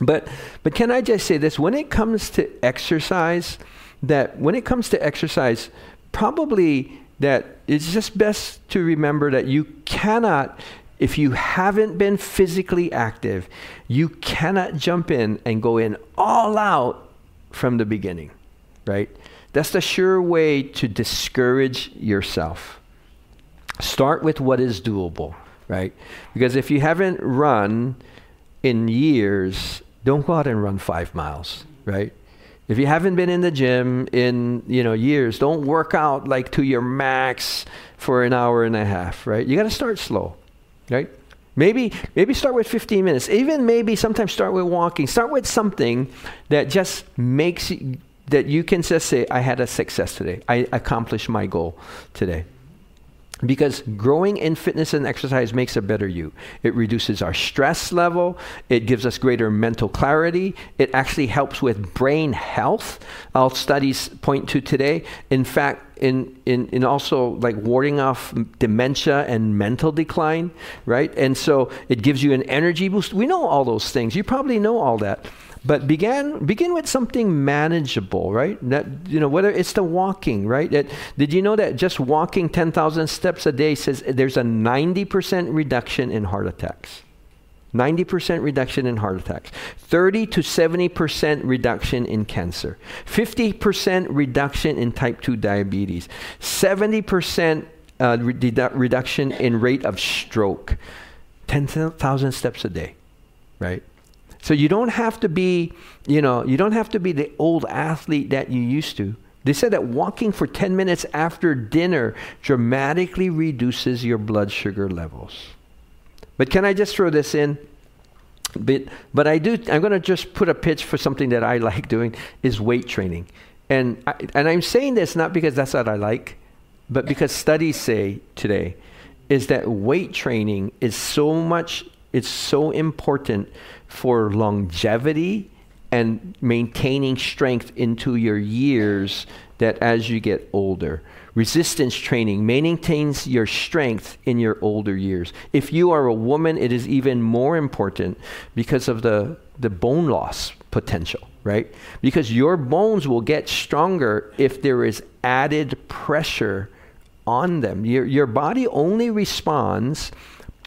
But, but can I just say this? When it comes to exercise, that when it comes to exercise, probably that it's just best to remember that you cannot, if you haven't been physically active, you cannot jump in and go in all out from the beginning, right? That's the sure way to discourage yourself. Start with what is doable, right? Because if you haven't run in years, don't go out and run five miles, right? If you haven't been in the gym in you know years, don't work out like to your max for an hour and a half, right? You got to start slow, right? Maybe maybe start with 15 minutes. Even maybe sometimes start with walking. Start with something that just makes that you can just say, I had a success today. I accomplished my goal today. Because growing in fitness and exercise makes a better you. It reduces our stress level. It gives us greater mental clarity. It actually helps with brain health. All studies point to today. In fact, in, in, in also like warding off dementia and mental decline, right? And so it gives you an energy boost. We know all those things. You probably know all that. But begin begin with something manageable, right? That you know whether it's the walking, right? That, did you know that just walking 10,000 steps a day says there's a 90% reduction in heart attacks. 90% reduction in heart attacks, 30 to 70% reduction in cancer, 50% reduction in type 2 diabetes, 70% uh, redu- reduction in rate of stroke. 10,000 steps a day, right? So you don't have to be, you know, you don't have to be the old athlete that you used to. They said that walking for 10 minutes after dinner dramatically reduces your blood sugar levels. But can I just throw this in? But, but I do, I'm going to just put a pitch for something that I *laughs* like doing is weight training. And, I, and I'm saying this not because that's what I like, but because studies say today is that weight training is so much, it's so important for longevity and maintaining strength into your years that as you get older. Resistance training maintains your strength in your older years. If you are a woman, it is even more important because of the, the bone loss potential, right? Because your bones will get stronger if there is added pressure on them. Your, your body only responds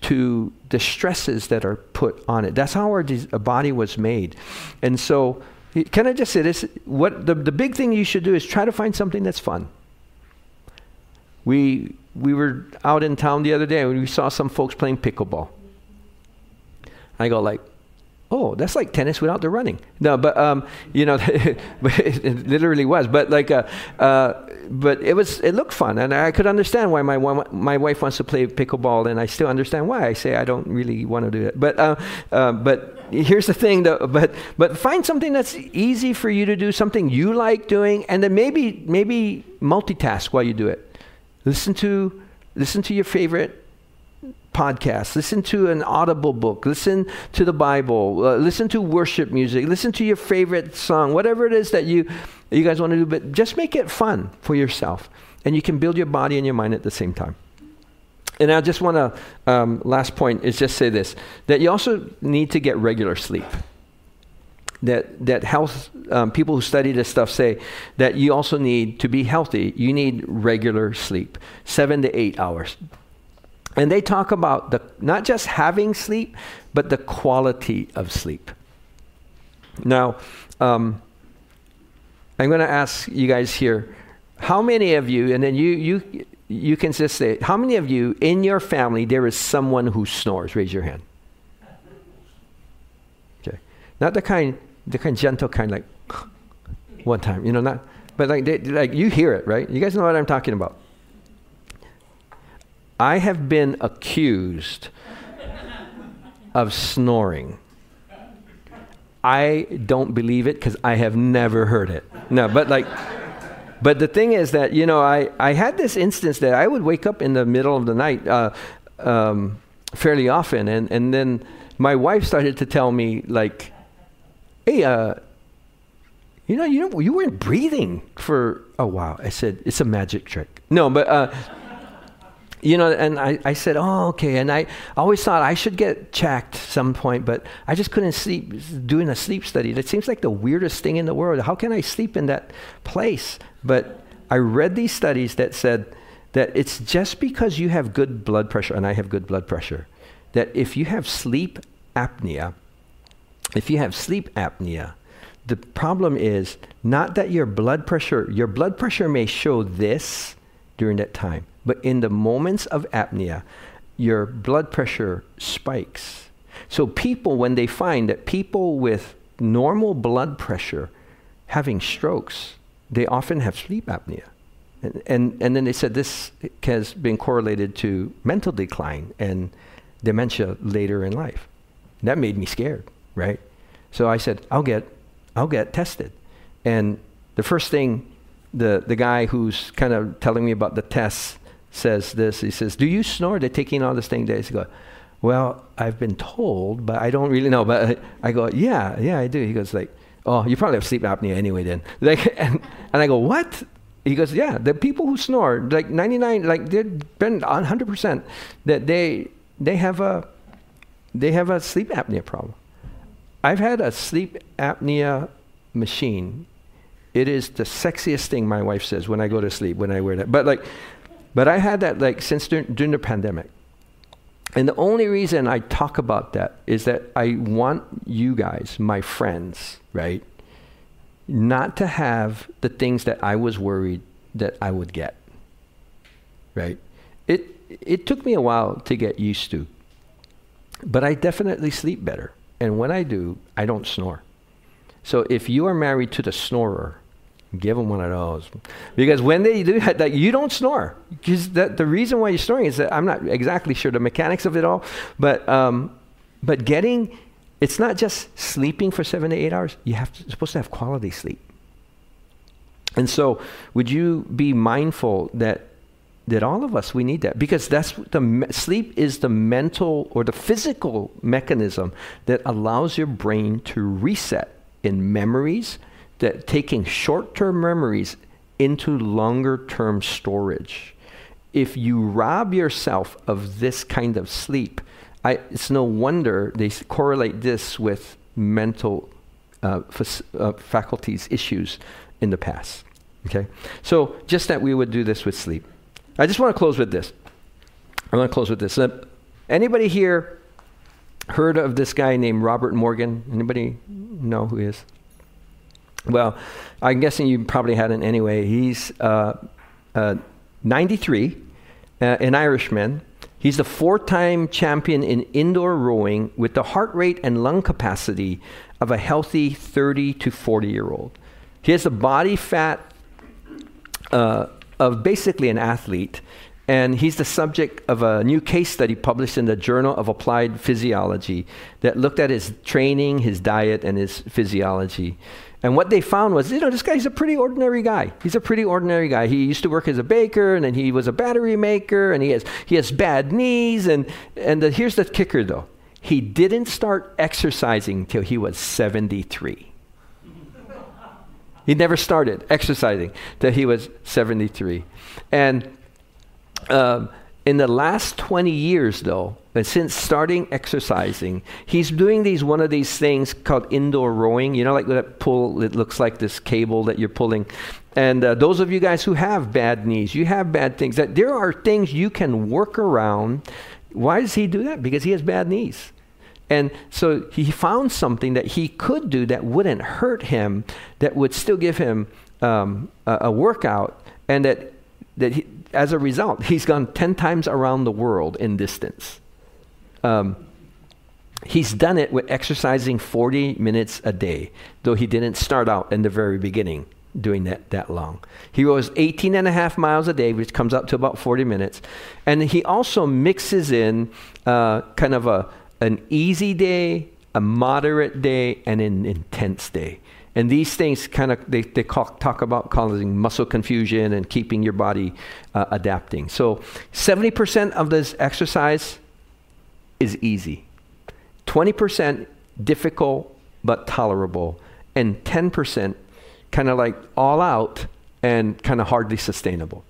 to the stresses that are put on it. That's how our body was made. And so, can I just say this? What the, the big thing you should do is try to find something that's fun. We, we were out in town the other day and we saw some folks playing pickleball. I go like, oh, that's like tennis without the running. No, but um, you know, *laughs* it, it, literally was. But like, uh, uh, but it was it looked fun, and I could understand why my my wife wants to play pickleball, and I still understand why. I say I don't really want to do that. but uh, uh, but here's the thing though but but find something that's easy for you to do something you like doing and then maybe maybe multitask while you do it listen to listen to your favorite podcast. Listen to an audible book. Listen to the bible. Uh, listen to worship music. Listen to your favorite song. Whatever it is that you you guys want to do but just make it fun for yourself. And you can build your body and your mind at the same time. And I just want to, um, last point is just say this that you also need to get regular sleep. That, that health, um, people who study this stuff say that you also need to be healthy, you need regular sleep, seven to eight hours. And they talk about the, not just having sleep, but the quality of sleep. Now, um, I'm going to ask you guys here how many of you, and then you, you you can just say, how many of you in your family there is someone who snores? Raise your hand. Okay, not the kind, the kind gentle kind like one time, you know, not, but like they, like you hear it, right? You guys know what I'm talking about. I have been accused of snoring. I don't believe it because I have never heard it. No, but like. But the thing is that, you know, I, I had this instance that I would wake up in the middle of the night uh, um, fairly often. And, and then my wife started to tell me, like, hey, uh, you know, you you weren't breathing for a while. I said, it's a magic trick. No, but uh, you know, and I, I said, oh, okay. And I always thought I should get checked some point, but I just couldn't sleep doing a sleep study. That seems like the weirdest thing in the world. How can I sleep in that place? But I read these studies that said that it's just because you have good blood pressure, and I have good blood pressure, that if you have sleep apnea, if you have sleep apnea, the problem is not that your blood pressure, your blood pressure may show this during that time but in the moments of apnea, your blood pressure spikes. So people, when they find that people with normal blood pressure having strokes, they often have sleep apnea. And, and, and then they said this has been correlated to mental decline and dementia later in life. That made me scared, right? So I said, I'll get, I'll get tested. And the first thing the, the guy who's kind of telling me about the tests says this. He says, Do you snore? They're taking all this thing days. Goes, Well, I've been told, but I don't really know. But *laughs* I go, Yeah, yeah, I do. He goes, like, Oh, you probably have sleep apnea anyway then. *laughs* Like, and, and I go, What? He goes, Yeah, the people who snore, like 99, like they've been 100% that they, they have a, they have a sleep apnea problem. I've had a sleep apnea machine. It is the sexiest thing my wife says when I go to sleep when I wear that. But like but I had that like since during, during the pandemic. And the only reason I talk about that is that I want you guys, my friends, right, not to have the things that I was worried that I would get. Right? It it took me a while to get used to. But I definitely sleep better. And when I do, I don't snore. So if you are married to the snorer, Give them one of those. Because when they do that, you don't snore. Because the, reason why you're snoring is that I'm not exactly sure the mechanics of it all, but, um, but getting, it's not just sleeping for seven to eight hours. You have to, supposed to have quality sleep. And so, would you be mindful that that all of us we need that because that's the sleep is the mental or the physical mechanism that allows your brain to reset in memories that taking short term memories into longer term storage. If you rob yourself of this kind of sleep, I, it's no wonder they correlate this with mental uh, uh, faculties issues in the past. Okay? So, just that we would do this with sleep. I just want to close with this. I want to close with this. Uh, anybody here heard of this guy named Robert Morgan? Anybody know who he is? Well, I'm guessing you probably hadn't anyway. He's uh, uh, 93, uh, an Irishman, He's the four time champion in indoor rowing with the heart rate and lung capacity of a healthy 30 to 40 year old. He has the body fat uh, of basically an athlete, and he's the subject of a new case study published in the Journal of Applied Physiology that looked at his training, his diet, and his physiology. And what they found was, you know, this guy's a pretty ordinary guy. He's a pretty ordinary guy. He used to work as a baker, and then he was a battery maker, and he has he has bad knees. And and the, here's the kicker, though: he didn't start exercising till he was 73. He never started exercising till he was 73. And um, in the last 20 years, though, and since starting exercising, he's doing these one of these things called indoor rowing. You know, like that pull. It looks like this cable that you're pulling. And uh, those of you guys who have bad knees, you have bad things. That there are things you can work around. Why does he do that? Because he has bad knees. And so he found something that he could do that wouldn't hurt him, that would still give him um, a, a workout, and that that he, as a result, he's gone 10 times around the world in distance. Um, he's done it with exercising 40 minutes a day, though he didn't start out in the very beginning doing that that long. He goes 18 and a half miles a day, which comes up to about 40 minutes. And he also mixes in uh, kind of a, an easy day, a moderate day, and an intense day. And these things kind of, they, they call, talk about causing muscle confusion and keeping your body uh, adapting. So 70% of this exercise is easy, 20% difficult but tolerable, and 10% kind of like all out and kind of hardly sustainable.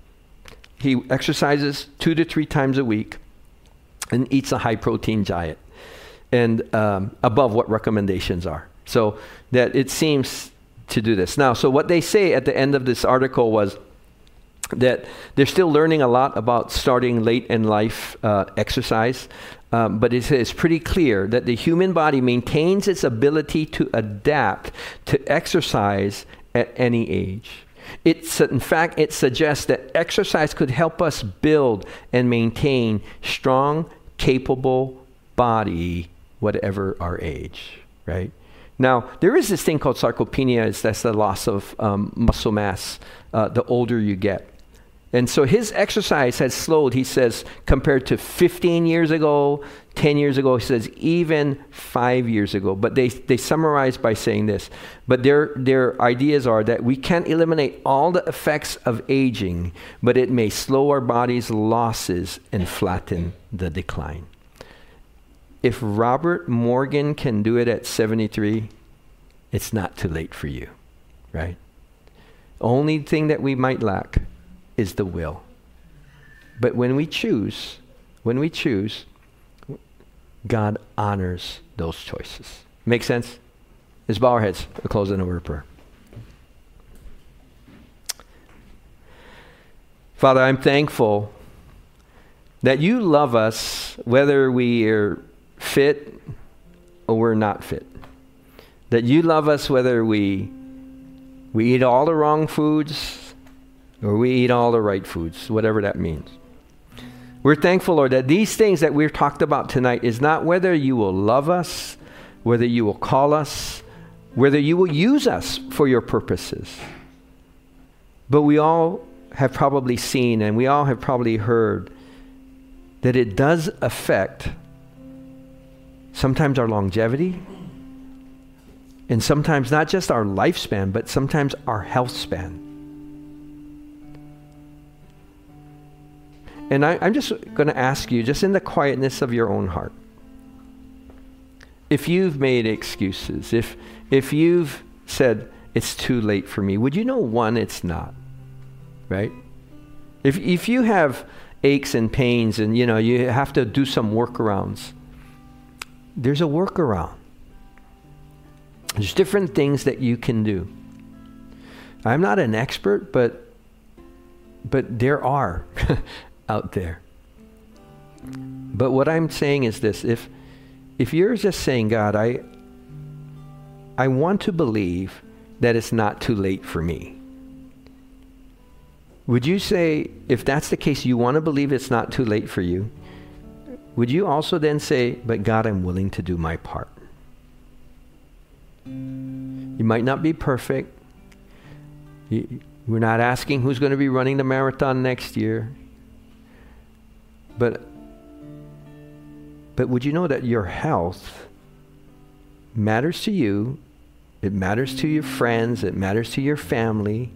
He exercises two to three times a week and eats a high protein diet and um, above what recommendations are. So that it seems to do this. Now, so what they say at the end of this article was that they're still learning a lot about starting late in life uh, exercise, um, but it's, it's pretty clear that the human body maintains its ability to adapt to exercise at any age. It's, in fact, it suggests that exercise could help us build and maintain strong, capable body, whatever our age, right? Now, there is this thing called sarcopenia, it's, that's the loss of um, muscle mass uh, the older you get. And so his exercise has slowed, he says, compared to 15 years ago, 10 years ago, he says, even five years ago. But they, they summarize by saying this. But their, their ideas are that we can't eliminate all the effects of aging, but it may slow our body's losses and flatten the decline if Robert Morgan can do it at 73, it's not too late for you, right? Only thing that we might lack is the will. But when we choose, when we choose, God honors those choices. Make sense? Let's bow our heads. We'll close in a word of prayer. Father, I'm thankful that you love us whether we are fit or we're not fit. That you love us whether we, we eat all the wrong foods or we eat all the right foods, whatever that means. We're thankful, Lord, that these things that we've talked about tonight is not whether you will love us, whether you will call us, whether you will use us for your purposes. But we all have probably seen and we all have probably heard that it does affect sometimes our longevity, and sometimes not just our lifespan, but sometimes our health span. And I, am just going to ask you, just in the quietness of your own heart, if you've made excuses, if, if you've said, it's too late for me, would you know one, it's not? Right? If, if you have aches and pains and, you know, you have to do some workarounds, there's a workaround. There's different things that you can do. I'm not an expert, but but there are *laughs* out there. But what I'm saying is this, if if you're just saying, God, I I want to believe that it's not too late for me. Would you say, if that's the case, you want to believe it's not too late for you? would you also then say, But God, I'm willing to do my part? You might not be perfect. You, we're not asking who's going to be running the marathon next year. But, but would you know that your health matters to you? It matters to your friends. It matters to your family.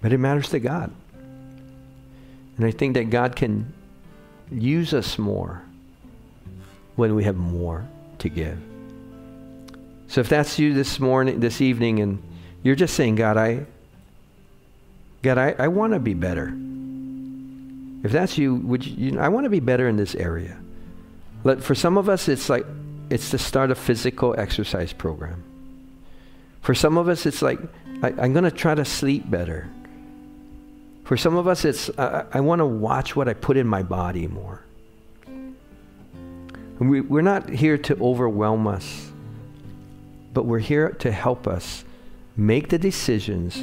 But it matters to God. And I think that God can use us more when we have more to give. So if that's you this morning, this evening, and you're just saying, God, I, God, I, I want to be better. If that's you, would you, you I want to be better in this area. Let, for some of us, it's like it's to start a physical exercise program. For some of us, it's like I, am going to try to sleep better. For some of us, it's I, I want to watch what I put in my body more. We, we're not here to overwhelm us, but we're here to help us make the decisions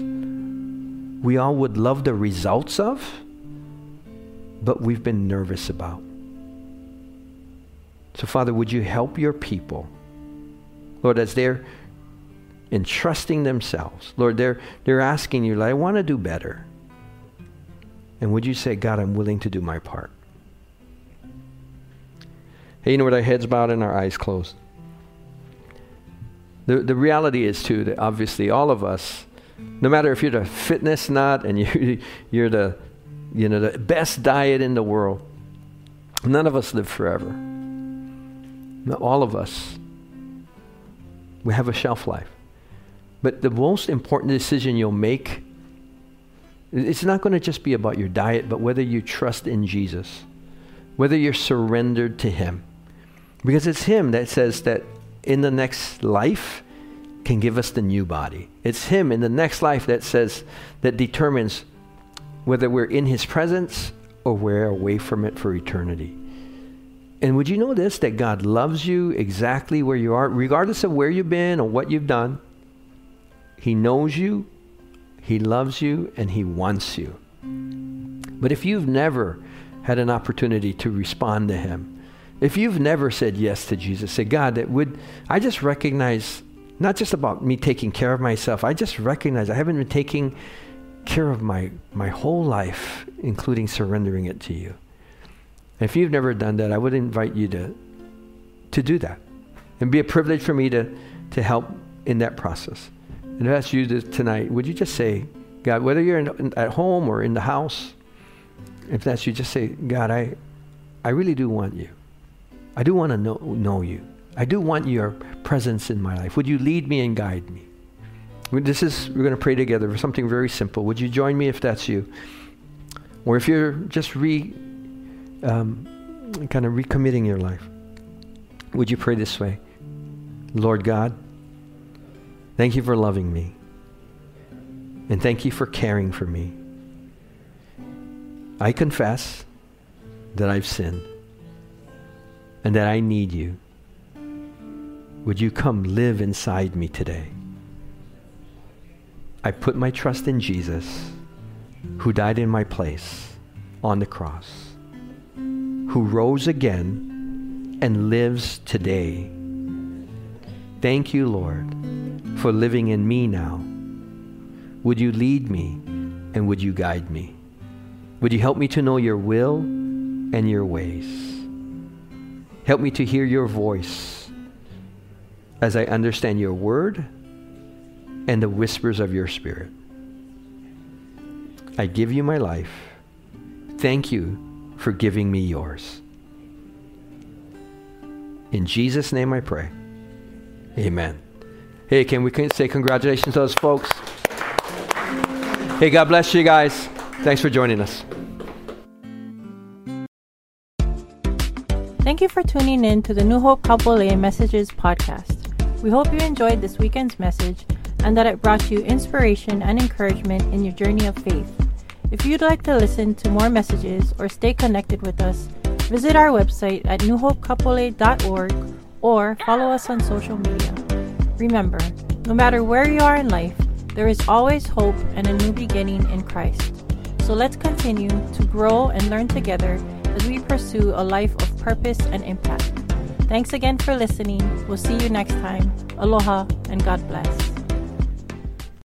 we all would love the results of, but we've been nervous about. So, Father, would you help your people? Lord, as they're entrusting themselves, Lord, they're, they're asking you, I want to do better. And would you say, God, I'm willing to do my part? Hey, you know, with our heads bowed and our eyes closed. The, the reality is, too, that obviously all of us, no matter if you're the fitness nut and *laughs* you, you're the, you know, the best diet in the world, none of us live forever. All of us. We have a shelf life. But the most important decision you'll make, it's not going to just be about your diet, but whether you trust in Jesus, whether you're surrendered to Him. Because it's Him that says that in the next life can give us the new body. It's Him in the next life that says, that determines whether we're in His presence or we're away from it for eternity. And would you know this? That God loves you exactly where you are, regardless of where you've been or what you've done. He knows you, He loves you, and He wants you. But if you've never had an opportunity to respond to Him, if you've never said yes to Jesus, say, God, that would I just recognize not just about me taking care of myself, I just recognize I haven't been taking care of my, my whole life, including surrendering it to you. If you've never done that, I would invite you to, to do that. And be a privilege for me to, to help in that process. And if that's you tonight, would you just say, God, whether you're in, at home or in the house, if that's you, just say, God, I, I really do want you. I do want to know, know you. I do want your presence in my life. Would you lead me and guide me? This is, we're going to pray together for something very simple. Would you join me if that's you? Or if you're just re, um, kind of recommitting your life, would you pray this way? Lord God, thank you for loving me. And thank you for caring for me. I confess that I've sinned and that I need you. Would you come live inside me today? I put my trust in Jesus, who died in my place on the cross who rose again and lives today. Thank you, Lord, for living in me now. Would you lead me and would you guide me? Would you help me to know your will and your ways? Help me to hear your voice as I understand your word and the whispers of your spirit. I give you my life. Thank you for giving me yours. In Jesus' name I pray. Amen. Hey, can we say congratulations to those folks? Hey, God bless you guys. Thanks for joining us. Thank you for tuning in to the New Hope Kapolei Messages podcast. We hope you enjoyed this weekend's message and that it brought you inspiration and encouragement in your journey of faith. If you'd like to listen to more messages or stay connected with us, visit our website at newhopekapolei.org or follow us on social media. Remember, no matter where you are in life, there is always hope and a new beginning in Christ. So let's continue to grow and learn together as we pursue a life of purpose and impact. Thanks again for listening. We'll see you next time. Aloha and God bless.